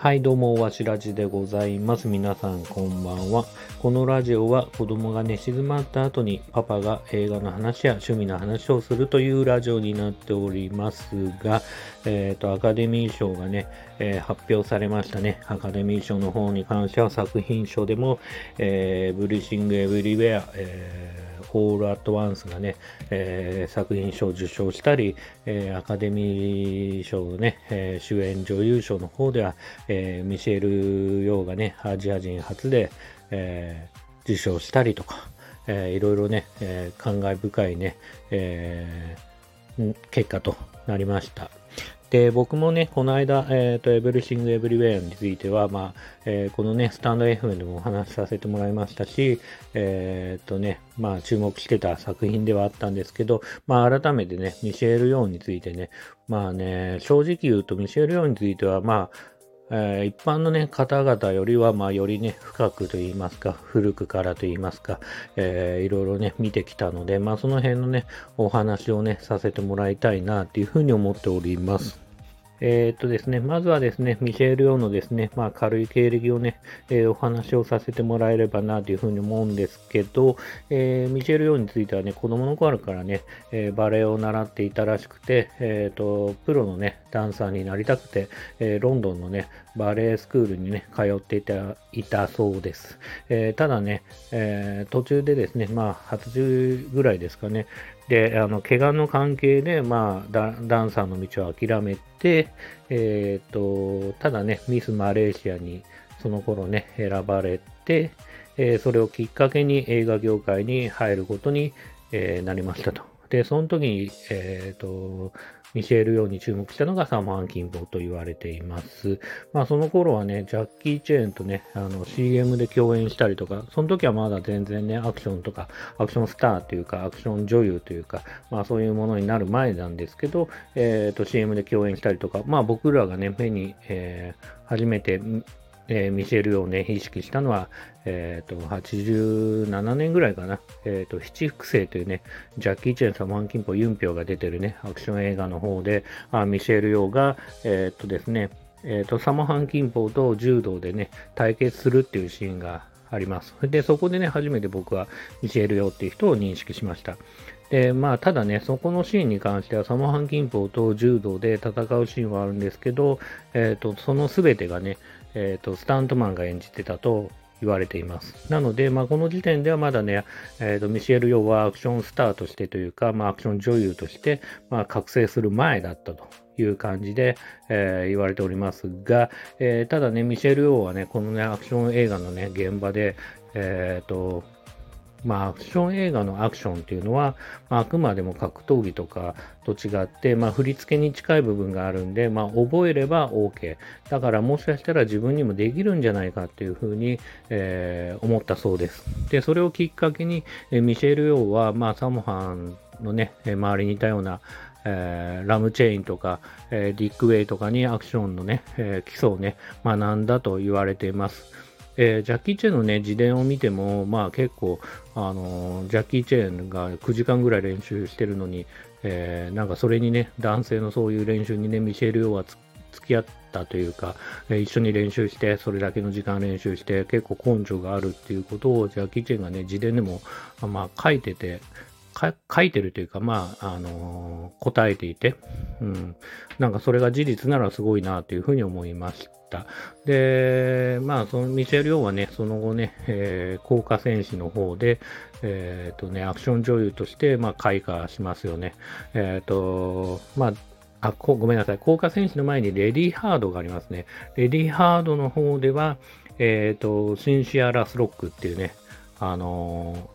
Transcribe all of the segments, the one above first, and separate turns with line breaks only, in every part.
はい、どうも、わしらじでございます。皆さん、こんばんは。このラジオは子供が寝静まった後にパパが映画の話や趣味の話をするというラジオになっておりますが、えっ、と、アカデミー賞がね、えー発表されましたね。アカデミー賞の方に関しては作品賞でも、えーブリシング・エブリウェア、えーオール・アット・ワンスがね、えー作品賞を受賞したり、えーアカデミー賞のね、えー主演女優賞の方では、えーミシェル・ヨーがね、アジア人初で、えー受賞したりとか、えーいろいろね、えー感慨深いね、えーん結果となりました。で、僕もね、この間、えっ、と、エブリシング・エブリウェアについては、まあ、えーこのね、スタンド FM でもお話しさせてもらいましたし、えっ、とね、まあ、注目してた作品ではあったんですけど、まあ、改めてね、ミシェル・ヨーンについてね、まあね、正直言うと、ミシェル・ヨーンについては、まあ、えー一般のね、方々よりは、まあ、よりね、深くと言いますか、古くからと言いますか、えーいろいろね、見てきたので、まあ、その辺のね、お話をね、させてもらいたいな、というふうに思っております。えーっとですね、まずはですね、ミシェール・ヨのですね、まあ軽い経歴をね、えーお話をさせてもらえればなというふうに思うんですけど、えーミシェール・ヨについてはね、子供の頃からね、えーバレエを習っていたらしくて、えーと、プロのね、ダンサーになりたくて、えーロンドンのね、バレエスクールにね、通っていた、いたそうです。えーただね、えー途中でですね、まあ、80ぐらいですかね、で、あの、怪我の関係で、まあ、ダンサーの道を諦めて、えっ、と、ただね、ミスマレーシアにその頃ね、選ばれて、えーそれをきっかけに映画業界に入ることに、えーなりましたと。で、その時に、えっ、と、ミシェル・ヨーに注目したのがサマー・キンボと言われています。まあその頃はね、ジャッキー・チェーンとね、あの CM で共演したりとか、その時はまだ全然ね、アクションとか、アクションスターというか、アクション女優というか、まあそういうものになる前なんですけど、えっ、と CM で共演したりとか、まあ僕らがね、目に、えー初めて、えーミシェルをね、意識したのは、えっ、と、87年ぐらいかな。えっ、と、七福星というね、ジャッキー・チェン、サマン・キンポ、ユンピョウが出てるね、アクション映画の方で、あミシェル・ヨーが、えっ、とですね、えっ、と、サマハン・キンポと柔道でね、対決するっていうシーンがあります。で、そこでね、初めて僕はミシェル・ヨーっていう人を認識しました。で、まあ、ただね、そこのシーンに関しては、サモハン・キンポと柔道で戦うシーンはあるんですけど、えっ、と、その全てがね、えっ、と、スタントマンが演じてたと言われています。なので、まあ、この時点ではまだね、えーとミシェル・ヨーはアクションスターとしてというか、まあ、アクション女優として、まあ、覚醒する前だったという感じで、えー言われておりますが、えーただね、ミシェル・ヨーはね、このね、アクション映画のね、現場で、えっ、と、まあ、アクション映画のアクションっていうのは、まあ、あくまでも格闘技とかと違って、まあ、振り付けに近い部分があるんで、まあ、覚えれば OK。だから、もしかしたら自分にもできるんじゃないかっていうふうに、えー思ったそうです。で、それをきっかけに、えーミシェル・ヨーは、まあ、サモハンのね、えー周りにいたような、えーラムチェインとか、えーディック・ウェイとかにアクションのね、えー基礎をね、学んだと言われています。えージャッキー・チェンのね、自伝を見ても、まあ結構、あのジャッキー・チェンが9時間ぐらい練習してるのに、えーなんかそれにね、男性のそういう練習にね、ミシェル・ヨーは付き合ったというか、一緒に練習して、それだけの時間練習して、結構根性があるっていうことを、ジャッキー・チェンがね、自伝でも、まあ書いてて、書いてるというか、まあ、あのー答えていて、うん、なんかそれが事実ならすごいなというふうに思いました。で、まあ、そのミシェル・ヨーはね、その後ね、えー、効果戦士の方で、えっ、とね、アクション女優として、まあ、開花しますよね。えっ、と、まあ、あごめんなさい。効果戦士の前にレディーハードがありますね。レディーハードの方では、えっ、と、シンシア・ラスロックっていうね、あの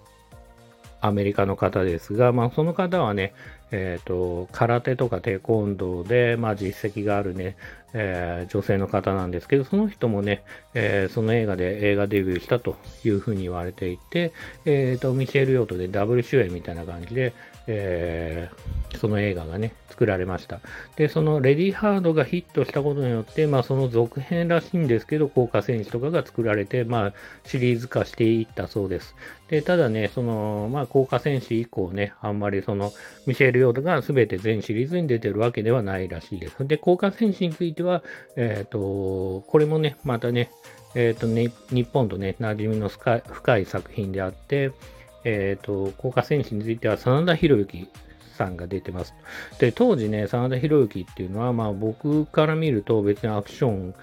アメリカの方ですが、まあ、その方はね、えっ、と、空手とかテコンドーで、まあ、実績があるね、えー女性の方なんですけど、その人もね、えーその映画で映画デビューしたというふうに言われていて、えっ、と、ミシェル・ヨートでダブル主演みたいな感じで、えー、その映画がね、作られました。で、そのレディーハードがヒットしたことによって、まあ、その続編らしいんですけど、効果戦士とかが作られて、まあ、シリーズ化していったそうです。で、ただね、その、まあ、効果戦士以降ね、あんまりその、ミシェル・ヨードが全て全シリーズに出てるわけではないらしいです。で、効果戦士については、えっ、ー、と、これもね、またね、えっ、ー、とね、日本とね、馴染みの深い作品であって、えっ、ー、と、効果戦士については、真田広之さんが出てます。で、当時ね、真田広之っていうのは、まあ僕から見ると別にアクション、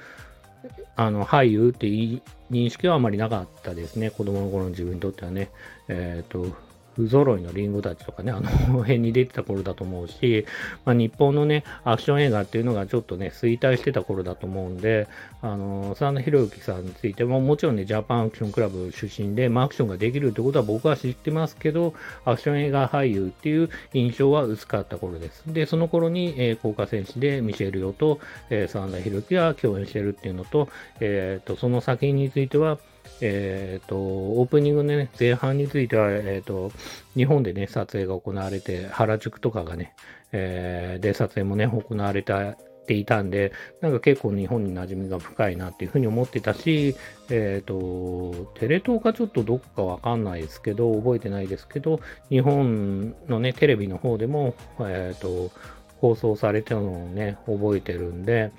あの、俳優っていう認識はあまりなかったですね。子供の頃の自分にとってはね。えっ、ー、と、不揃いのリンゴたちとかね、あの辺に出てた頃だと思うし、まあ、日本のね、アクション映画っていうのがちょっとね、衰退してた頃だと思うんで、あの、真田広之さんについても、もちろんね、ジャパンアクションクラブ出身で、まあ、アクションができるってことは僕は知ってますけど、アクション映画俳優っていう印象は薄かった頃です。で、その頃に、えー、効果戦士でミシェルヨと、えー、真田広之が共演してるっていうのと、えっ、ー、と、その作品については、えっ、ー、と、オープニングのね、前半については、えっ、ー、と、日本でね、撮影が行われて、原宿とかがね、えー、で、撮影もね、行われた、ていたんで、なんか結構日本に馴染みが深いなっていうふうに思ってたし、えっ、ー、と、テレ東かちょっとどこかわかんないですけど、覚えてないですけど、日本のね、テレビの方でも、えっ、ー、と、放送されてるのをね、覚えてるんで、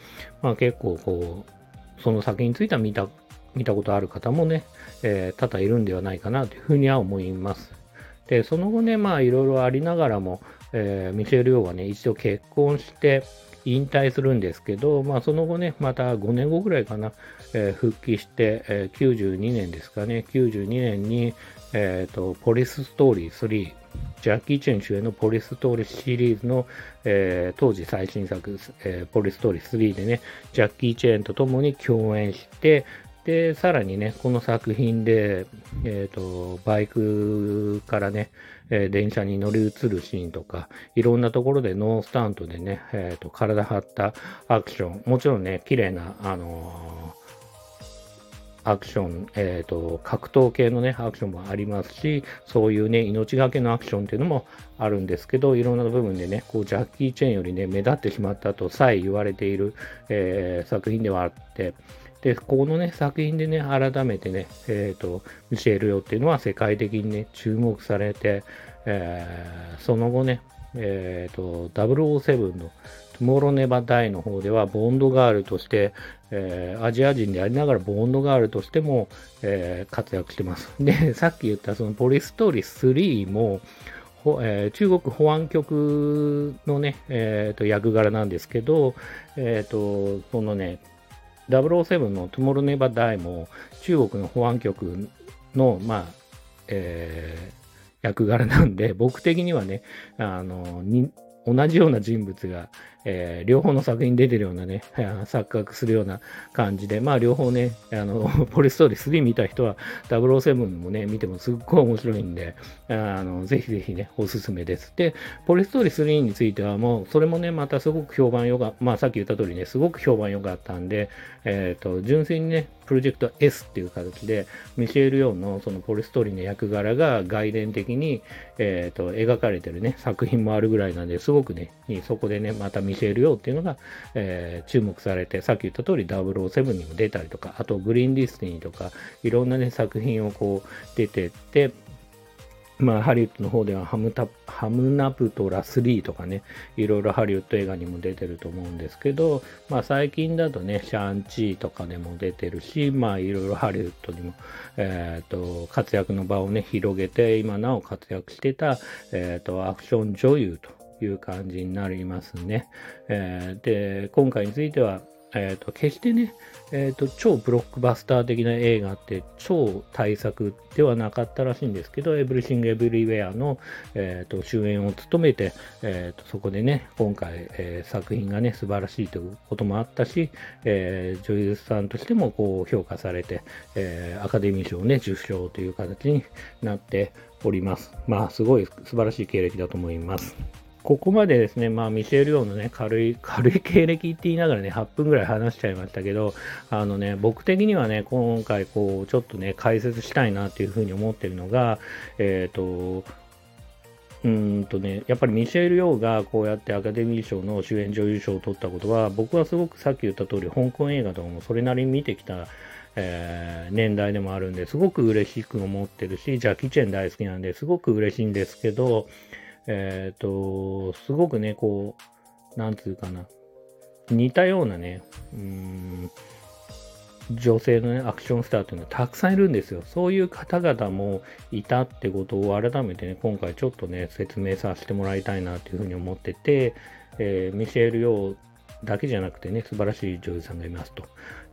まあ結構こう、その作品については見た見たことある方もね、えー、多々いるんではないかなというふうには思います。で、その後ね、まあいろいろありながらも、えー、ミシェル・ヨーはね、一度結婚して引退するんですけど、まあその後ね、また5年後ぐらいかな、えー、復帰して、えー、92年ですかね、92年に、えーと、ポリスストーリー3、ジャッキー・チェン主演のポリスストーリーシリーズの、えー、当時最新作、えー、ポリストーリー3でね、ジャッキー・チェンと共に共演して、で、さらにね、この作品で、えっ、ー、と、バイクからね、えー、電車に乗り移るシーンとか、いろんなところでノースタントでね、えっ、ー、と、体張ったアクション、もちろんね、綺麗な、あのアクション、えっ、と、格闘系のね、アクションもありますし、そういうね、命がけのアクションっていうのもあるんですけど、いろんな部分でね、こう、ジャッキー・チェーンよりね、目立ってしまったとさえ言われている、え作品ではあって、で、このね、作品でね、改めてね、えっ、ー、と、ミシェル・ヨっていうのは世界的にね、注目されて、えー、その後ね、えっ、ー、と、007のトゥモロネバダイの方では、ボンドガールとして、えー、アジア人でありながらボンドガールとしても、えー、活躍してます。で、さっき言ったそのポリストーリー3も、えー、中国保安局のね、えーと、役柄なんですけど、えっ、ー、と、そのね、007のトゥモロネバダイも中国の保安局の、まあ、えー、役柄なんで、僕的にはね、あの、同じような人物が、えー、両方の作品出てるようなね、錯覚するような感じで、まあ両方ね、あの、ポリストーリー3見た人は007もね、見てもすっごい面白いんで、あの、ぜひぜひね、おすすめです。で、ポリス・ストーリー3についてはもう、それもね、またすごく評判良かまあさっき言った通りね、すごく評判良かったんで、えっ、ー、と、純粋にね、プロジェクト S っていう形で、ミシェル・ヨーのそのポリス・ストーリーの役柄が外伝的に、えっ、ー、と、描かれてるね、作品もあるぐらいなんで、すごくね、そこでね、またミシェル・ヨーっていうのが、えー、注目されて、さっき言った通り007にも出たりとか、あとグリーンディスティニーとか、いろんなね、作品をこう出てって、まあ、ハリウッドの方ではハムタハムナプトラ3とかね、いろいろハリウッド映画にも出てると思うんですけど、まあ、最近だとね、シャンチーとかでも出てるし、まあ、いろいろハリウッドにも、えっ、ー、と、活躍の場をね、広げて、今なお活躍してた、えっ、ー、と、アクション女優という感じになりますね。えー、で、今回については、え、ー、と、決してね、え、ー、と、超ブロックバスター的な映画って超大作ではなかったらしいんですけど、エブリシング・エブリウェアの、え、ー、と、主演を務めて、えっ、と、そこでね、今回、え作品がね、素晴らしいということもあったし、え女優さんとしてもこう評価されて、えアカデミー賞ね、受賞という形になっております。まあ、すごい素晴らしい経歴だと思います。ここまでですね、まあ、ミシェル・ヨーのね、軽い、軽い経歴って言いながらね、8分ぐらい話しちゃいましたけど、あのね、僕的にはね、今回、こう、ちょっとね、解説したいなっていうふうに思ってるのが、えっ、ー、と、うんとね、やっぱりミシェル・ヨーがこうやってアカデミー賞の主演女優賞を取ったことは、僕はすごくさっき言った通り、香港映画とかもそれなりに見てきた、えー、年代でもあるんですごく嬉しく思ってるし、ジャッキー・チェン大好きなんですごく嬉しいんですけど、えっ、ー、と、すごくね、こう、なんつうかな、似たようなね、うん、女性の、ね、アクションスターっていうのはたくさんいるんですよ。そういう方々もいたってことを改めてね、今回ちょっとね、説明させてもらいたいなというふうに思ってて、えー、ミシェル・ヨーだけじゃなくてね、素晴らしい女優さんがいますと。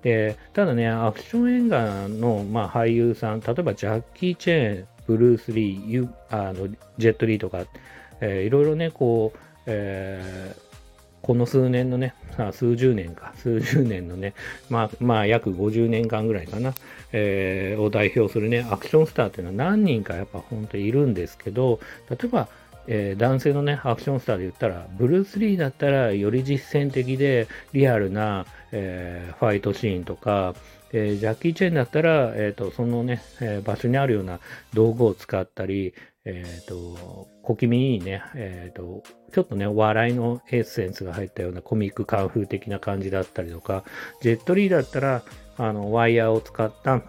で、ただね、アクション映画の、まあ、俳優さん、例えばジャッキー・チェーン、ブルース・リー、ユあのジェット・リーとか、えー、いろいろね、こう、えーこの数年のね、数十年か、数十年のね、まあ、まあ、約50年間ぐらいかな、えー、を代表するね、アクションスターっていうのは何人かやっぱ本当いるんですけど、例えば、えー、男性のね、アクションスターで言ったら、ブルース・リーだったらより実践的でリアルな、えー、ファイトシーンとか、えー、ジャッキー・チェンだったら、えーと、そのね、え場所にあるような道具を使ったり、えっ、ー、と、小気味いいね、えっ、ー、と、ちょっとね、笑いのエッセンスが入ったようなコミックカンフー的な感じだったりとか、ジェットリーだったら、あの、ワイヤーを使った、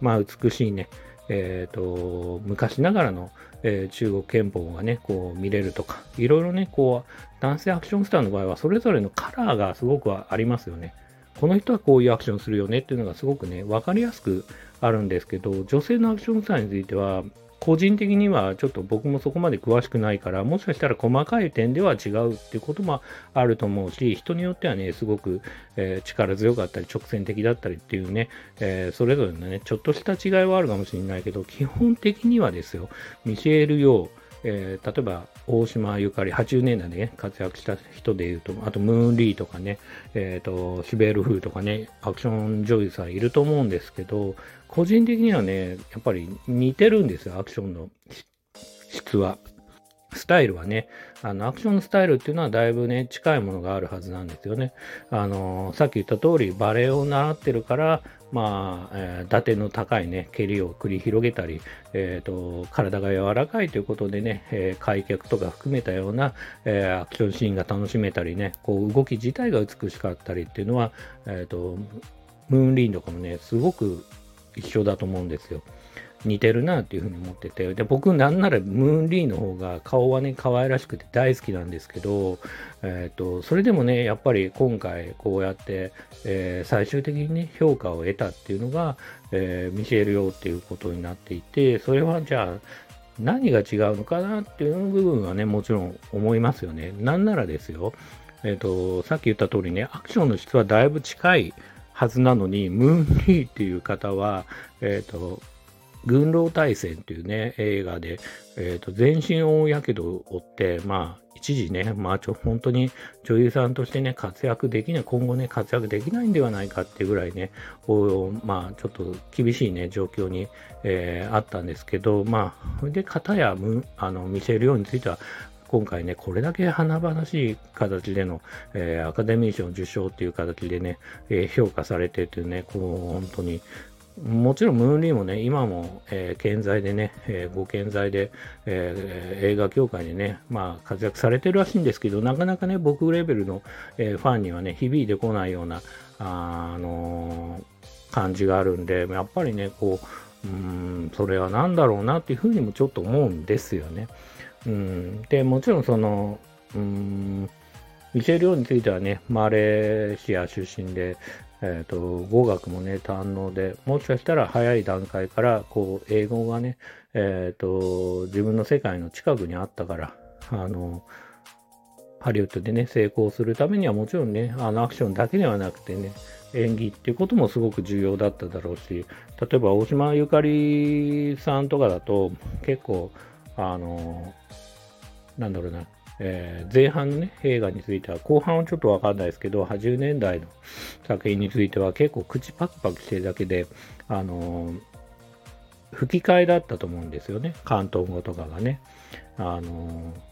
まあ、美しいね、えっ、ー、と、昔ながらの、えー、中国憲法がね、こう見れるとか、いろいろね、こう、男性アクションスターの場合は、それぞれのカラーがすごくありますよね。この人はこういうアクションするよねっていうのがすごくね、わかりやすくあるんですけど、女性のアクションスターについては、個人的にはちょっと僕もそこまで詳しくないから、もしかしたら細かい点では違うっていうこともあると思うし、人によってはね、すごく、えー、力強かったり、直線的だったりっていうね、えー、それぞれのね、ちょっとした違いはあるかもしれないけど、基本的にはですよ、ミシェール・ヨー、えー、例えば大島ゆかり、80年代で、ね、活躍した人でいうと、あとムーンリーとかね、え、ー、と、シベールフーとかね、アクション女優さんいると思うんですけど、個人的にはね、やっぱり似てるんですよ、アクションの質は。スタイルはね、あの、アクションのスタイルっていうのはだいぶね、近いものがあるはずなんですよね。あの、さっき言った通り、バレエを習ってるから、まあ、えー、打点の高いね、蹴りを繰り広げたり、えっ、ー、と、体が柔らかいということでね、えー、開脚とか含めたような、えー、アクションシーンが楽しめたりね、こう、動き自体が美しかったりっていうのは、えっ、と、ムーンリーンとかもね、すごく一緒だと思うんですよ。似てるなっていうふうに思ってて、で、僕なんならムーンリーの方が顔はね、可愛らしくて大好きなんですけど、え、ー、と、それでもね、やっぱり今回こうやって、えー、最終的にね、評価を得たっていうのが、えー、ミシェル・ヨーっていうことになっていて、それはじゃあ、何が違うのかなっていう部分はね、もちろん思いますよね。なんならですよ、えっ、と、さっき言った通りね、アクションの質はだいぶ近いはずなのに、ムーンリーっていう方は、えっ、と、軍狼大戦っていうね、映画で、え、ー、と、全身大やけどを負って、まあ、一時ね、まあちょ、本当に女優さんとしてね、活躍できない、今後ね、活躍できないんではないかっていうぐらいね、まあちょっと厳しいね、状況に、えー、あったんですけど、まあ、それで、片や、あの、見せるようについては、今回ね、これだけ華々しい形での、えー、アカデミー賞受賞っていう形でね、えー、評価されていてね、こう、本当に、もちろんムーンリーもね、今も、えー、健在でね、えー、ご健在で、えー、映画協会でね、まあ活躍されてるらしいんですけど、なかなかね、僕レベルの、えファンにはね、響いてこないような、あ、あの感じがあるんで、やっぱりね、こう、うん、それは何だろうなっていうふうにもちょっと思うんですよね。うん、で、もちろんその、うん、ミシェル・についてはね、マレーシア出身で、え、ー、と、語学もね、堪能で、もしかしたら早い段階から、こう、英語がね、えっ、ー、と、自分の世界の近くにあったから、あの、ハリウッドでね、成功するためにはもちろんね、あのアクションだけではなくてね、演技っていうこともすごく重要だっただろうし、例えば大島ゆかりさんとかだと、結構、あの、なんだろうな、えー、前半のね、映画については、後半はちょっとわかんないですけど、80年代の作品については結構口パクパクしてるだけで、あのー、吹き替えだったと思うんですよね。関東語とかがね。あのー、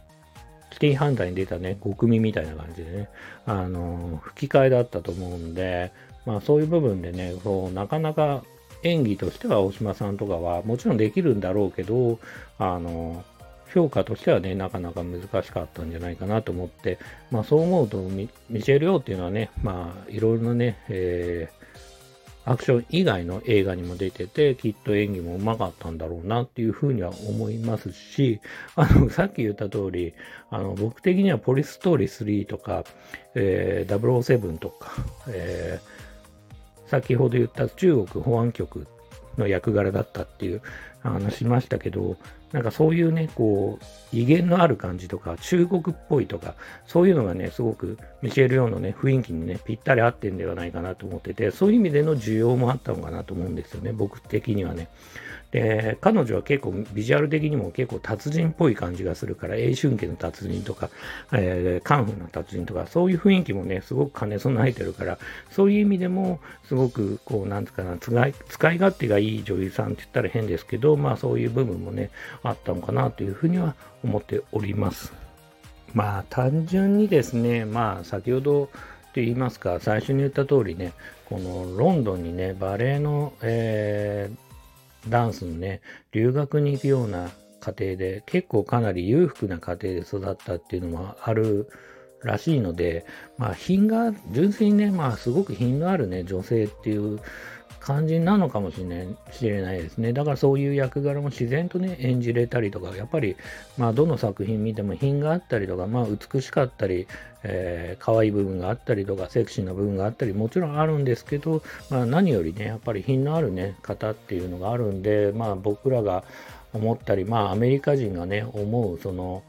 キティハンターに出たね、極味みたいな感じでね、あの吹き替えだったと思うんで、まあそういう部分でね、そうなかなか演技としては大島さんとかはもちろんできるんだろうけど、あの評価としてはね、なかなか難しかったんじゃないかなと思って、まあそう思うとミ、ミシェル・ヨーっていうのはね、まあいろいろなね、えーアクション以外の映画にも出てて、きっと演技もうまかったんだろうなっていうふうには思いますし、あの、さっき言った通り、あの、僕的にはポリストーリー3とか、えー、007とか、えー、先ほど言った中国保安局の役柄だったっていう話しましたけど、なんかそういうね、こう、威厳のある感じとか、中国っぽいとか、そういうのがね、すごくミシェル・ヨーのね、雰囲気にね、ぴったり合ってんではないかなと思ってて、そういう意味での需要もあったのかなと思うんですよね、僕的にはね。で、彼女は結構ビジュアル的にも結構達人っぽい感じがするから、英春家の達人とか、えー、カンフーの達人とか、そういう雰囲気もね、すごく兼ね備えてるから、そういう意味でも、すごく、こう、なんつうかな、使い使い勝手がいい女優さんって言ったら変ですけど、まあそういう部分もね、あったのかなというふうには思っております。まあ単純にですね、まあ先ほどと言いますか、最初に言った通りね、このロンドンにね、バレエの、えーダンスのね、留学に行くような家庭で、結構かなり裕福な家庭で育ったっていうのもあるらしいので、まあ品が、純粋にね、まあすごく品のあるね、女性っていう感じなのかもしれない知れないですね。だからそういう役柄も自然とね、演じれたりとか、やっぱり、まあどの作品見ても品があったりとか、まあ美しかったり、えー、可愛い部分があったりとか、セクシーな部分があったり、もちろんあるんですけど、まあ何よりね、やっぱり品のあるね、方っていうのがあるんで、まあ僕らが思ったり、まあアメリカ人がね、思う、その、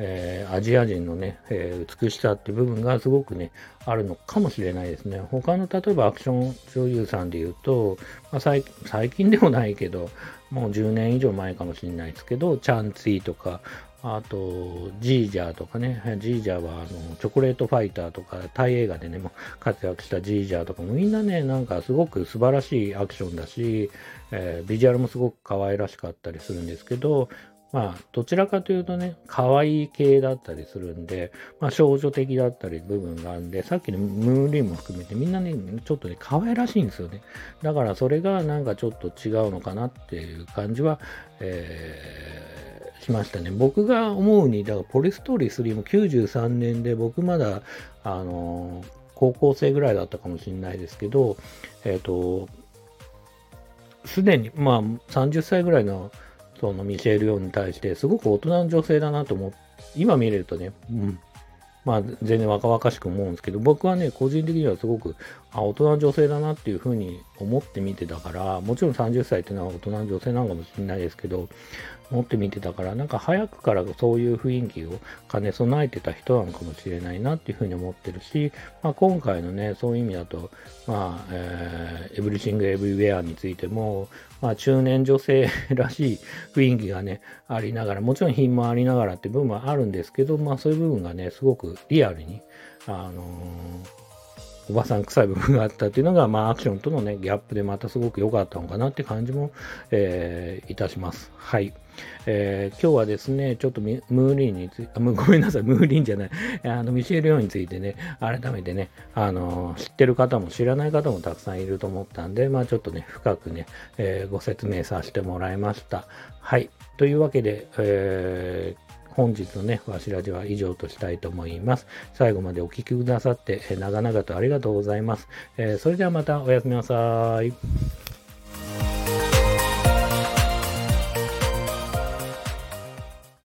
えー、アジア人のね、えー、美しさって部分がすごくね、あるのかもしれないですね。他の例えばアクション女優さんで言うと、まあ、最近でもないけど、もう10年以上前かもしれないですけど、チャンツィとか、あと、ジージャーとかね、ジージャーはあのチョコレートファイターとか、タイ映画でね、も活躍したジージャーとかもみんなね、なんかすごく素晴らしいアクションだし、えー、ビジュアルもすごく可愛らしかったりするんですけど、まあ、どちらかというとね、可愛い系だったりするんで、まあ、少女的だったり部分があるんで、さっきのムーンリンも含めてみんなね、ちょっとね、可愛らしいんですよね。だからそれがなんかちょっと違うのかなっていう感じは、えー、しましたね。僕が思うに、だからポリストーリー3も93年で僕まだ、あのー、高校生ぐらいだったかもしれないですけど、えっ、ー、と、すでに、まあ、30歳ぐらいのそのミシェル・ヨンに対して、すごく大人の女性だなと思って、今見れるとね、うん、まあ全然若々しく思うんですけど、僕はね、個人的にはすごく、あ、大人の女性だなっていうふうに思って見てたから、もちろん30歳っていうのは大人の女性なのかもしれないですけど、持ってみてたから、なんか早くからそういう雰囲気を兼ね備えてた人なのかもしれないなっていうふうに思ってるし、まあ、今回のね、そういう意味だと、まあ、えー、エブリシング・エブリウェアについても、まあ、中年女性らしい雰囲気がね、ありながら、もちろん品もありながらって部分はあるんですけど、まあ、そういう部分がね、すごくリアルに、あのーおばさん臭い部分があったっていうのが、まあ、アクションとのね、ギャップでまたすごく良かったのかなって感じも、えー、いたします。はい。えー、今日はですね、ちょっとムーリンについて、ごめんなさい、ムーリンじゃない、あの、ミシェル・ヨンについてね、改めてね、あの、知ってる方も知らない方もたくさんいると思ったんで、まあちょっとね、深くね、えー、ご説明させてもらいました。はい。というわけで、えー本日のね、わしらじは以上としたいと思います。最後までお聴きくださって、長々とありがとうございます。えー、それではまたおやすみなさい。